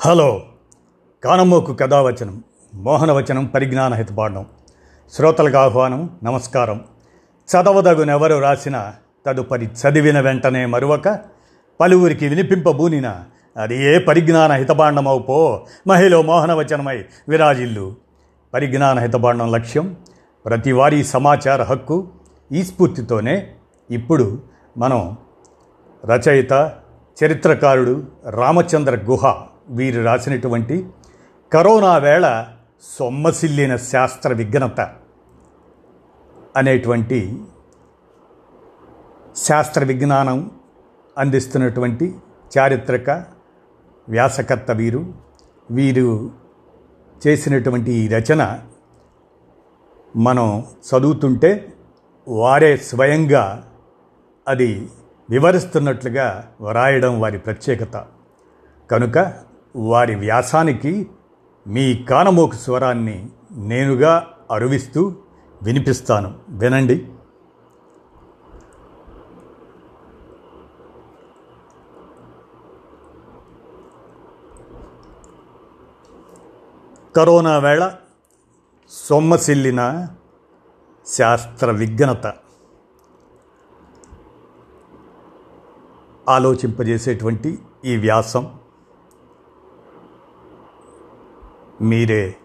Hello. కానమోకు కథావచనం మోహనవచనం పరిజ్ఞాన హితపాఠం. శ్రోతలకు ఆహ్వానం నమస్కారం. చదవదగునెవరు రాసిన తదుపరి చదివిన వెంటనే మరువక పలువురికి వినిపింపబూనిన అది ఏ పరిజ్ఞాన హితబాండమవు పో మహిళ మోహనవచనమై విరాజిల్లు. పరిజ్ఞాన హితబాండం లక్ష్యం ప్రతివారీ సమాచార హక్కు ఈ స్ఫూర్తితోనే ఇప్పుడు మనం రచయిత చరిత్రకారుడు రామచంద్ర గుహ. వీరు రాసినటువంటి కరోనా వేళ సొమ్మసిల్లిన శాస్త్ర విఘ్నత అనేటువంటి శాస్త్ర విజ్ఞానం అందిస్తున్నటువంటి చారిత్రక వ్యాసకర్త వీరు. వీరు చేసినటువంటి ఈ రచన మనం చదువుతుంటే వారే స్వయంగా అది వివరిస్తున్నట్లుగా వ్రాయడం వారి ప్రత్యేకత. కనుక వారి వ్యాసానికి మీ కానమోకు స్వరాన్ని నేనుగా అరువిస్తూ వినిపిస్తాను. వినండి. కరోనా వేళ సొమ్మసిల్లిన శాస్త్ర విఘ్నత ఆలోచింపజేసేటువంటి ఈ వ్యాసం మీరే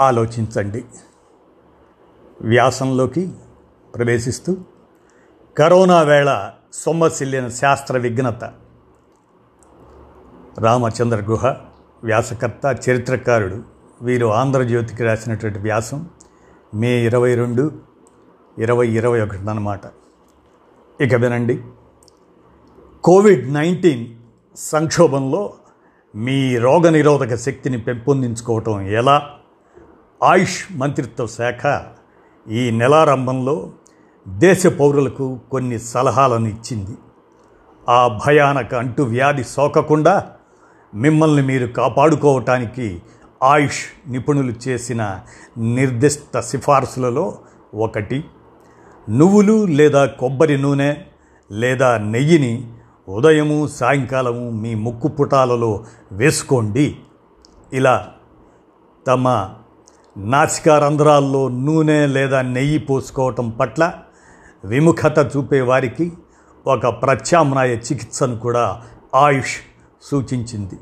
ఆలోచించండి. వ్యాసంలోకి ప్రవేశిస్తూ కరోనా వేళ సొమ్మసిల్లిన శాస్త్ర విఘ్నత. రామచంద్ర గుహ వ్యాసకర్త చరిత్రకారుడు వీరు ఆంధ్రజ్యోతికి రాసినటువంటి వ్యాసం మే ఇరవై రెండు ఇరవై ఇరవై ఒకటి అన్నమాట. ఇక వినండి. కోవిడ్ నైన్టీన్ సంక్షోభంలో మీ రోగనిరోధక శక్తిని పెంపొందించుకోవటం ఎలా? ఆయుష్ మంత్రిత్వ శాఖ ఈ నెలారంభంలో దేశ పౌరులకు కొన్ని సలహాలను ఇచ్చింది. ఆ భయానక అంటు వ్యాధి సోకకుండా మిమ్మల్ని మీరు కాపాడుకోవటానికి ఆయుష్ నిపుణులు చేసిన నిర్దిష్ట సిఫార్సులలో ఒకటి. నువ్వులు లేదా కొబ్బరి నూనె లేదా నెయ్యిని ఉదయము సాయంకాలము మీ ముక్కు పుటాలలో వేసుకోండి. ఇలా తమ నాసికా రంధ్రాల్లో నూనె లేదా నెయ్యి పోసుకోవటం పట్ల విముఖత చూపే వారికి ఒక ప్రత్యామ్నాయ చికిత్సను కూడా ఆయుష్ సూచించింది.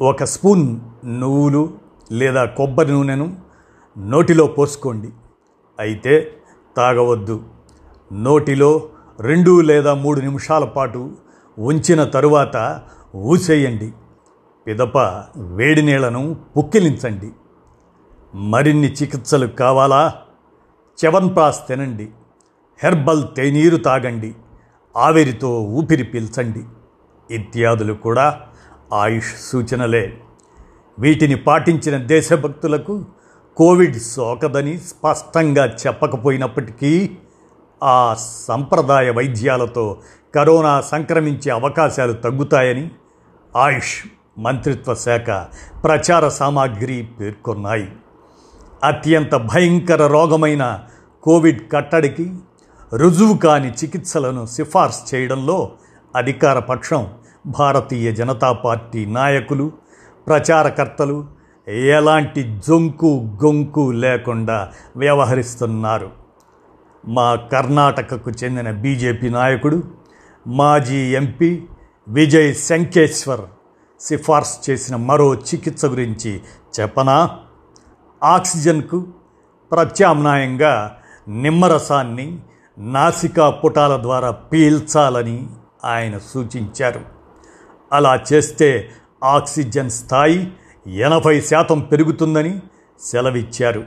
ఒక స్పూన్ నువ్వులు లేదా కొబ్బరి నూనెను నోటిలో పోసుకోండి. అయితే తాగవద్దు. నోటిలో రెండు లేదా మూడు నిమిషాల పాటు ఉంచిన తరువాత ఊసేయండి. పిదప వేడి నీళ్ళను పుక్కిలించండి. మరిన్ని చికిత్సలు కావాలా? చవన్ప్రాస్ తినండి. హెర్బల్ తేనీరు తాగండి. ఆవిరితో ఊపిరి పీల్చండి. ఇత్యాదులు కూడా ఆయుష్ సూచనలే. వీటిని పాటించిన దేశభక్తులకు కోవిడ్ సోకదని స్పష్టంగా చెప్పకపోయినప్పటికీ ఆ సంప్రదాయ వైద్యాలతో కరోనా సంక్రమించే అవకాశాలు తగ్గుతాయని ఆయుష్ మంత్రిత్వ శాఖ ప్రచార సామాగ్రి పేర్కొన్నాయి. అత్యంత భయంకర రోగమైన కోవిడ్ కట్టడికి రుజువు కాని చికిత్సలను సిఫార్సు చేయడంలో అధికార పక్షం భారతీయ జనతా పార్టీ నాయకులు ప్రచారకర్తలు ఎలాంటి జొంకు గొంకు లేకుండా వ్యవహరిస్తున్నారు. మా కర్ణాటకకు చెందిన బీజేపీ నాయకుడు మాజీ ఎంపీ విజయ్ శంకేశ్వర్ సిఫార్సు చేసిన మరో చికిత్స గురించి చెప్పనా? ఆక్సిజన్కు ప్రత్యామ్నాయంగా నిమ్మరసాన్ని నాసికా పుటాల ద్వారా పీల్చాలని ఆయన సూచించారు. అలా చేస్తే ఆక్సిజన్ స్థాయి ఎనభై శాతం పెరుగుతుందని సెలవిచ్చారు.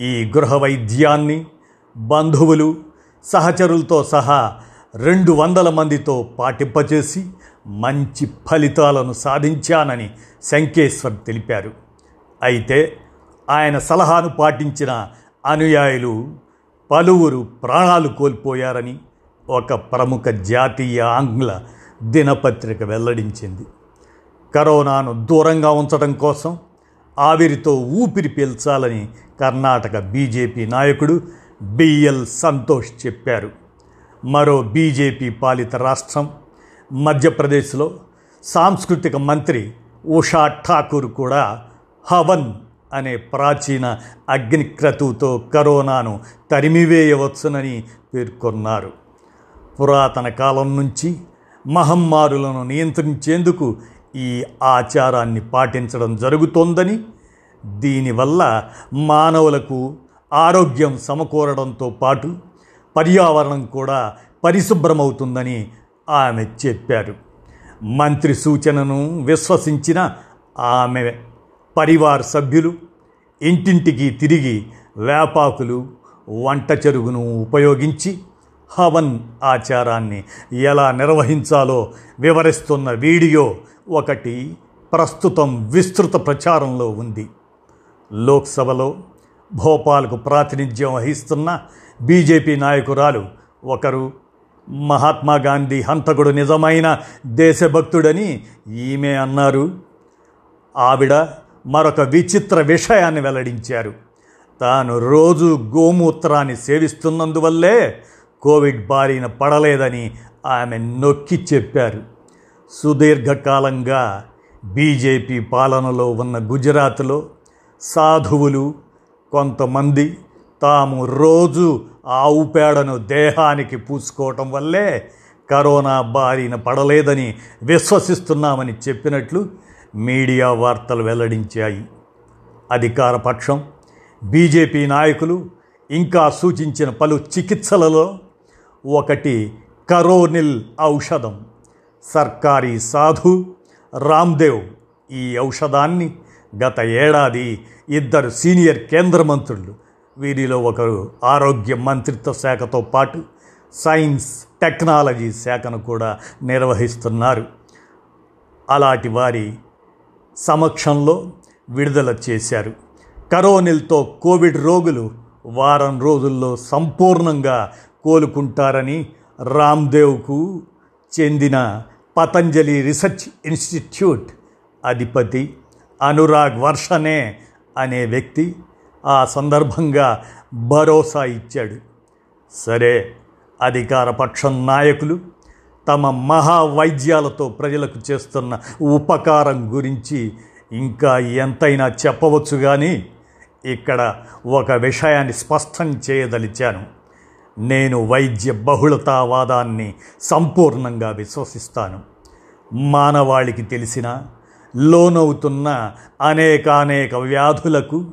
ఈ గృహ వైద్యాన్ని బంధువులు సహచరులతో సహా రెండు వందల మందితో పాటింపచేసి మంచి ఫలితాలను సాధించానని శంకేశ్వర్ తెలిపారు. అయితే ఆయన సలహాను పాటించిన అనుయాయులు పలువురు ప్రాణాలు కోల్పోయారని ఒక ప్రముఖ జాతీయ ఆంగ్ల దినపత్రిక వెల్లడించింది. కరోనాను దూరంగా ఉంచడం కోసం ఆవిరితో ఊపిరి పీల్చాలని కర్ణాటక బీజేపీ నాయకుడు బిఎల్ సంతోష్ చెప్పారు. మరో బీజేపీ పాలిత రాష్ట్రం మధ్యప్రదేశ్లో సాంస్కృతిక మంత్రి ఉషా ఠాకూర్ కూడా హవన్ అనే ప్రాచీన అగ్నిక్రతువుతో కరోనాను తరిమివేయవచ్చునని పేర్కొన్నారు. పురాతన కాలం నుంచి మహమ్మారులను నియంత్రించేందుకు ఈ ఆచారాన్ని పాటించడం జరుగుతోందని దీనివల్ల మానవులకు ఆరోగ్యం సమకూరడంతో పాటు పర్యావరణం కూడా పరిశుభ్రమవుతుందని ఆమె చెప్పారు. మంత్రి సూచనను విశ్వసించిన ఆమె పరివార సభ్యులు ఇంటింటికి తిరిగి వేపాకులు వంట చెరుగును ఉపయోగించి హవన్ ఆచారాన్ని ఎలా నిర్వహించాలో వివరిస్తున్న వీడియో ఒకటి ప్రస్తుతం విస్తృత ప్రచారంలో ఉంది. లోక్సభలో భోపాల్కు ప్రాతినిధ్యం వహిస్తున్న బీజేపీ నాయకురాలు ఒకరు మహాత్మా గాంధీ హంతకుడు నిజమైన దేశభక్తుడని ఈమె అన్నారు. ఆవిడ మరొక విచిత్ర విషయాన్ని వెల్లడించారు. తాను రోజు గోమూత్రాన్ని సేవిస్తున్నందువల్లే కోవిడ్ బారిన పడలేదని ఆమె నొక్కి చెప్పారు. సుదీర్ఘకాలంగా బీజేపీ పాలనలో ఉన్న గుజరాత్లో సాధువులు కొంతమంది తాము రోజు ఆవు పేడను దేహానికి పూసుకోవటం వల్లే కరోనా బారిన పడలేదని విశ్వసిస్తున్నామని చెప్పినట్లు మీడియా వార్తలు వెల్లడించాయి. అధికార పక్షం బీజేపీ నాయకులు ఇంకా సూచించిన పలు చికిత్సలలో ఒకటి కరోనిల్ ఔషధం. సర్కారీ సాధు రామ్దేవ్ ఈ ఔషధాన్ని గత ఏడాది ఇద్దరు సీనియర్ కేంద్ర మంత్రులు వీరిలో ఒకరు ఆరోగ్య మంత్రిత్వ శాఖతో పాటు సైన్స్ టెక్నాలజీ శాఖను కూడా నిర్వహిస్తున్నారు. అలాంటి వారి సమక్షంలో విడుదల చేశారు. కరోనిల్తో కోవిడ్ రోగులు వారం రోజుల్లో సంపూర్ణంగా కోలుకుంటారని రామ్దేవ్కు చెందిన పతంజలి రీసెర్చ్ ఇన్స్టిట్యూట్ అధిపతి అనురాగ్ వర్షనే అనే వ్యక్తి ఆ సందర్భంగా భరోసా ఇచ్చాడు. సరే అధికార పక్షం నాయకులు తమ మహావైద్యాలతో ప్రజలకు చేస్తున్న ఉపకారం గురించి ఇంకా ఎంతైనా చెప్పవచ్చు కానీ ఇక్కడ ఒక విషయాన్ని స్పష్టం చేయదలిచాను. నేను వైద్య బహుళతావాదాన్ని సంపూర్ణంగా విశ్వసిస్తాను. మానవాళికి తెలిసిన లోనవుతున్న అనేకానేక వ్యాధులకు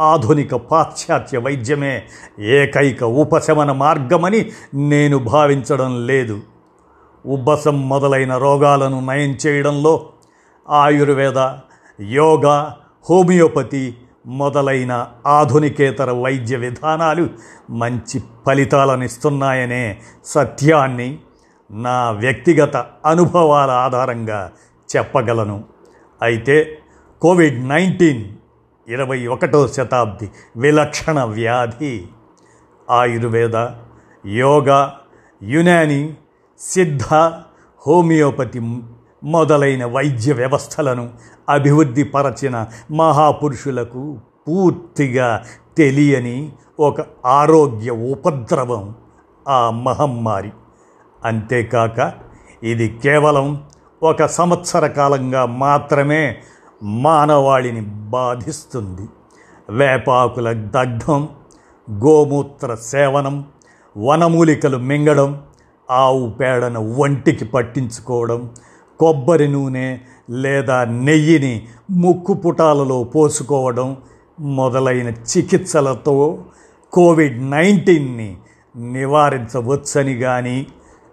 ఆధునిక పాశ్చాత్య వైద్యమే ఏకైక ఉపశమన మార్గమని నేను భావించడం లేదు. ఉబ్బసం మొదలైన రోగాలను నయం చేయడంలో ఆయుర్వేద యోగా హోమియోపతి మొదలైన ఆధునికేతర వైద్య విధానాలు మంచి ఫలితాలనిస్తున్నాయనే సత్యాన్ని నా వ్యక్తిగత అనుభవాల ఆధారంగా చెప్పగలను. అయితే కోవిడ్ నైన్టీన్ ఇరవై ఒకటో శతాబ్ది విలక్షణ వ్యాధి. ఆయుర్వేద యోగా యునాని సిద్ధ హోమియోపతి మొదలైన వైద్య వ్యవస్థలను అభివృద్ధి పరచిన మహాపురుషులకు పూర్తిగా తెలియని ఒక ఆరోగ్య ఉపద్రవం ఆ మహమ్మారి. అంతేకాక ఇది కేవలం ఒక సంవత్సర కాలంగా మాత్రమే మానవాళిని బాధిస్తుంది. వేపాకుల దగ్ధం గోమూత్ర సేవనం వనమూలికలు మింగడం ఆవు పేడను ఒంటికి పట్టించుకోవడం కొబ్బరి నూనె లేదా నెయ్యిని ముక్కు పుటాలలో పోసుకోవడం మొదలైన చికిత్సలతో కోవిడ్ నైన్టీన్ని నివారించవచ్చని కానీ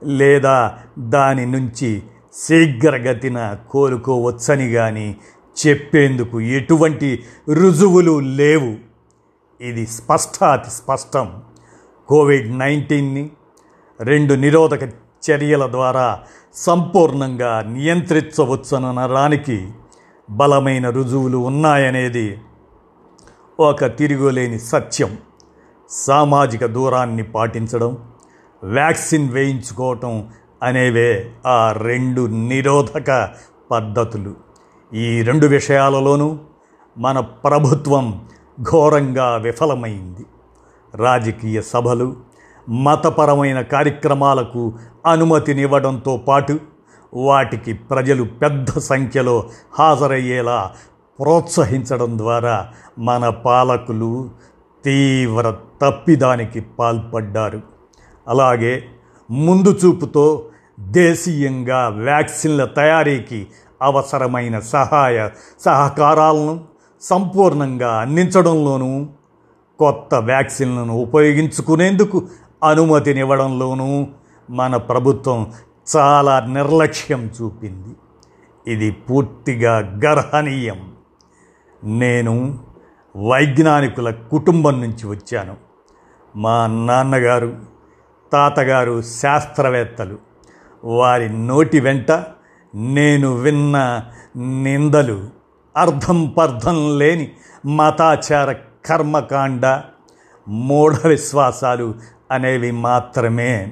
లేదా దాని నుంచి శీఘ్రగతిన కోలుకోవచ్చని కానీ చెప్పేందుకు ఎటువంటి రుజువులు లేవు. ఇది స్పష్టాతి స్పష్టం. కోవిడ్ నైన్టీన్ని రెండు నిరోధక చర్యల ద్వారా సంపూర్ణంగా నియంత్రించవచ్చనడానికి బలమైన రుజువులు ఉన్నాయనేది ఒక తిరుగులేని సత్యం. సామాజిక దూరాన్ని పాటించడం వ్యాక్సిన్ వేయించుకోవటం అనేవే ఆ రెండు నిరోధక పద్ధతులు. ఈ రెండు విషయాలలోనూ మన ప్రభుత్వం ఘోరంగా విఫలమైంది. రాజకీయ సభలు మతపరమైన కార్యక్రమాలకు అనుమతినివ్వడంతో పాటు వాటికి ప్రజలు పెద్ద సంఖ్యలో హాజరయ్యేలా ప్రోత్సహించడం ద్వారా మన పాలకులు తీవ్ర తప్పిదానికి పాల్పడ్డారు. అలాగే ముందు చూపుతో దేశీయంగా వ్యాక్సిన్ల తయారీకి అవసరమైన సహాయ సహకారాలను సంపూర్ణంగా అందించడంలోనూ కొత్త వ్యాక్సిన్లను ఉపయోగించుకునేందుకు అనుమతినివ్వడంలోనూ మన ప్రభుత్వం చాలా నిర్లక్ష్యం చూపింది. ఇది పూర్తిగా గర్హనీయం. నేను వైజ్ఞానికుల కుటుంబం నుంచి వచ్చాను. మా నాన్నగారు తాతగారు శాస్త్రవేత్తలు వారి నోటి వెంట నేను విన్న నిందలు అర్థం పర్థం లేని మతాచార కర్మకాండ మూఢ విశ్వాసాలు అనేవి మాత్రమే.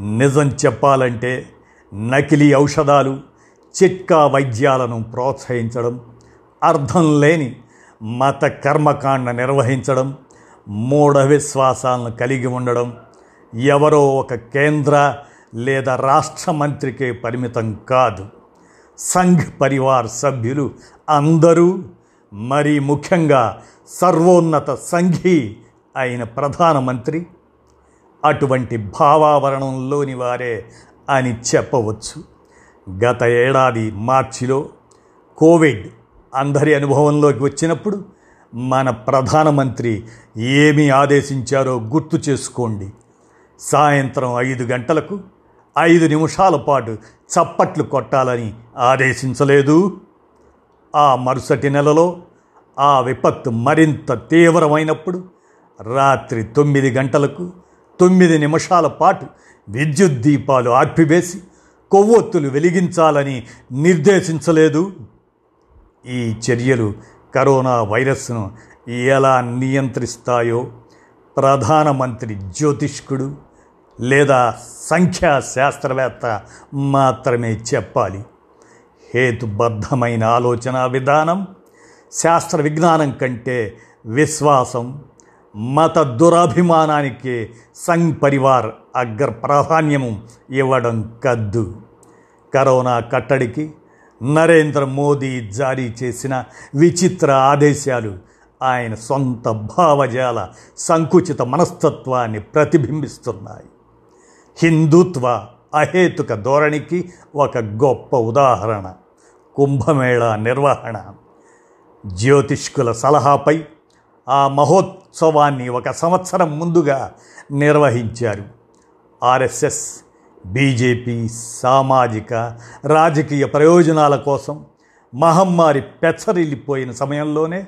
నిజం చెప్పాలంటే నకిలీ ఔషధాలు చిట్కా వైద్యాలను ప్రోత్సహించడం అర్థం లేని మత కర్మకాండ నిర్వహించడం మూఢ విశ్వాసాలను కలిగి ఉండడం ఎవరో ఒక కేంద్ర లేదా రాష్ట్ర మంత్రికే పరిమితం కాదు. సంఘ్ పరివార్ సభ్యులు అందరూ మరి ముఖ్యంగా సర్వోన్నత సంఘీ అయిన ప్రధానమంత్రి అటువంటి భావావరణంలోని వారే అని చెప్పవచ్చు. గత ఏడాది మార్చిలో కోవిడ్ అందరి అనుభవంలోకి వచ్చినప్పుడు మన ప్రధానమంత్రి ఏమి ఆదేశించారో గుర్తు చేసుకోండి. సాయంత్రం ఐదు గంటలకు ఐదు నిమిషాల పాటు చప్పట్లు కొట్టాలని ఆదేశించలేదు. ఆ మరుసటి నెలలో ఆ విపత్తు మరింత తీవ్రమైనప్పుడు రాత్రి తొమ్మిది గంటలకు తొమ్మిది నిమిషాల పాటు విద్యుత్ దీపాలు ఆర్పివేసి కొవ్వొత్తులు వెలిగించాలని నిర్దేశించలేదు. ఈ చర్యలు కరోనా వైరస్ను ఎలా నియంత్రిస్తాయో ప్రధానమంత్రి జ్యోతిష్కుడు లేదా సంఖ్యా శాస్త్రవేత్త మాత్రమే చెప్పాలి. హేతుబద్ధమైన ఆలోచన విధానం శాస్త్ర విజ్ఞానం కంటే విశ్వాసం మత దురాభిమానానికి సంఘ్ పరివార్ అగ్ర ప్రాధాన్యము ఇవ్వడం కద్దు. కరోనా కట్టడికి నరేంద్ర మోదీ జారీ చేసిన విచిత్ర ఆదేశాలు ఆయన సొంత భావజాల సంకుచిత మనస్తత్వాన్ని ప్రతిబింబిస్తున్నాయి. హిందుత్వ అహేతుక ధోరణికి ఒక గొప్ప ఉదాహరణ కుంభమేళా నిర్వహణ. జ్యోతిష్కుల సలహాపై ఆ మహోత్సవాన్ని ఒక సంవత్సరం ముందుగా నిర్వహించారు. ఆర్ఎస్ఎస్ బీజేపీ సామాజిక రాజకీయ ప్రయోజనాల కోసం మహమ్మారి పెచ్చరిల్లిపోయిన సమయంలోనే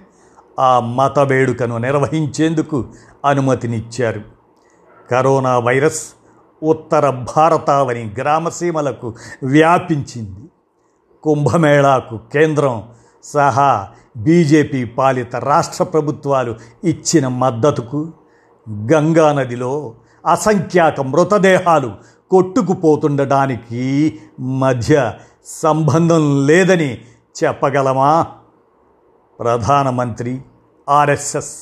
ఆ మత వేడుకను నిర్వహించేందుకు అనుమతినిచ్చారు. కరోనా వైరస్ ఉత్తర భారతావని గ్రామసీమలకు వ్యాపించింది. కుంభమేళాకు కేంద్రం సహా బీజేపీ పాలిత రాష్ట్ర ప్రభుత్వాలు ఇచ్చిన మద్దతుకు గంగానదిలో అసంఖ్యాక మృతదేహాలు కొట్టుకుపోతుండడానికి మధ్య సంబంధం లేదని చెప్పగలమా? ప్రధానమంత్రి ఆర్ఎస్ఎస్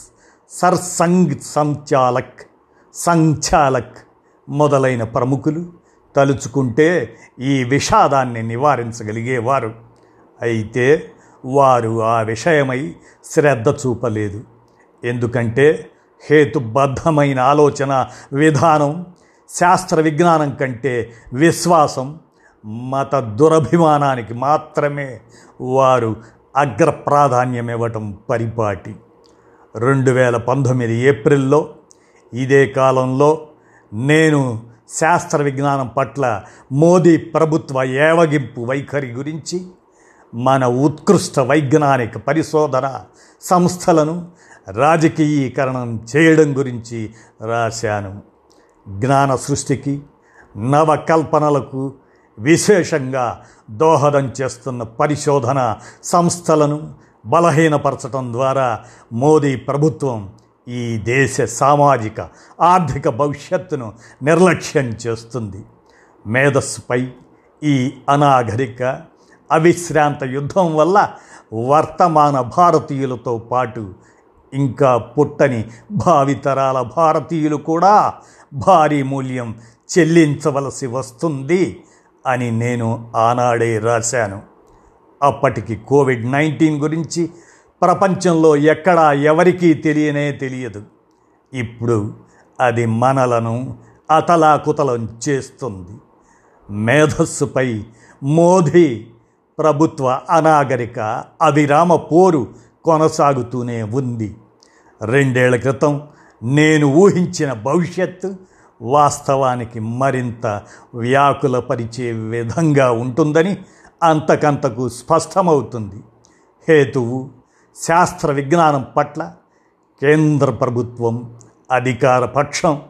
సర్సంగ్ సంచాలక్ సంచాలక్ మొదలైన ప్రముఖులు తలుచుకుంటే ఈ విషాదాన్ని నివారించగలిగేవారు. అయితే వారు ఆ విషయమై శ్రద్ధ చూపలేదు. ఎందుకంటే హేతుబద్ధమైన ఆలోచన విధానం శాస్త్ర విజ్ఞానం కంటే విశ్వాసం మత దురభిమానానికి మాత్రమే వారు అగ్ర ప్రాధాన్యం ఇవ్వటం పరిపాటి. రెండు వేల పంతొమ్మిది ఏప్రిల్లో ఇదే కాలంలో నేను శాస్త్ర విజ్ఞానం పట్ల మోదీ ప్రభుత్వ ఏవగింపు వైఖరి గురించి మన ఉత్కృష్ట వైజ్ఞానిక పరిశోధన సంస్థలను రాజకీయీకరణం చేయడం గురించి రాశాను. జ్ఞాన సృష్టికి నవకల్పనలకు విశేషంగా దోహదం చేస్తున్న పరిశోధన సంస్థలను బలహీనపరచడం ద్వారా మోదీ ప్రభుత్వం ఈ దేశ సామాజిక ఆర్థిక భవిష్యత్తును నిర్లక్ష్యం చేస్తుంది. మేధస్సుపై ఈ అనాగరిక అవిశ్రాంత యుద్ధం వల్ల వర్తమాన భారతీయులతో పాటు ఇంకా పుట్టని భావితరాల భారతీయులు కూడా భారీ మూల్యం చెల్లించవలసి వస్తుంది అని నేను ఆనాడే రాశాను. అప్పటికి కోవిడ్ నైన్టీన్ గురించి ప్రపంచంలో ఎక్కడా ఎవరికీ తెలియనే తెలియదు. ఇప్పుడు అది మనలను అతలాకుతలం చేస్తుంది. మేధస్సుపై మోదీ ప్రభుత్వ అనాగరిక అవిరామ పోరు కొనసాగుతూనే ఉంది. రెండేళ్ళ క్రితం నేను ఊహించిన భవిష్యత్తు వాస్తవానికి మరింత వ్యాకులపరిచే విధంగా ఉంటుందని అంతకంతకు స్పష్టమవుతుంది. హేతువు శాస్త్ర విజ్ఞానం పట్ల కేంద్ర ప్రభుత్వం అధికార పక్షం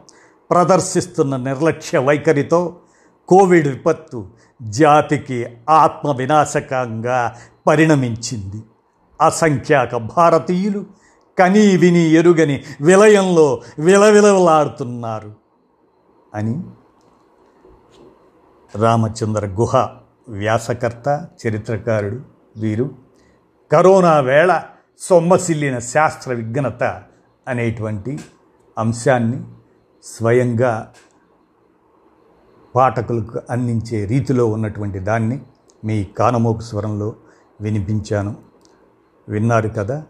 ప్రదర్శిస్తున్న నిర్లక్ష్య వైఖరితో కోవిడ్ విపత్తు జాతికి ఆత్మ వినాశకంగా పరిణమించింది. అసంఖ్యాక భారతీయులు కనీ విని ఎరుగని విలయంలో విలవిలలాడుతున్నారు అని రామచంద్ర గుహ వ్యాసకర్త చరిత్రకారుడు వీరు కరోనా వేళ సొమ్మసిల్లిన శాస్త్ర విఘ్నత అనేటువంటి అంశాన్ని స్వయంగా పాఠకులకు అందించే రీతిలో ఉన్నటువంటి దాన్ని మీ కానమోకు స్వరంలో వినిపించాను. విన్నారు కదా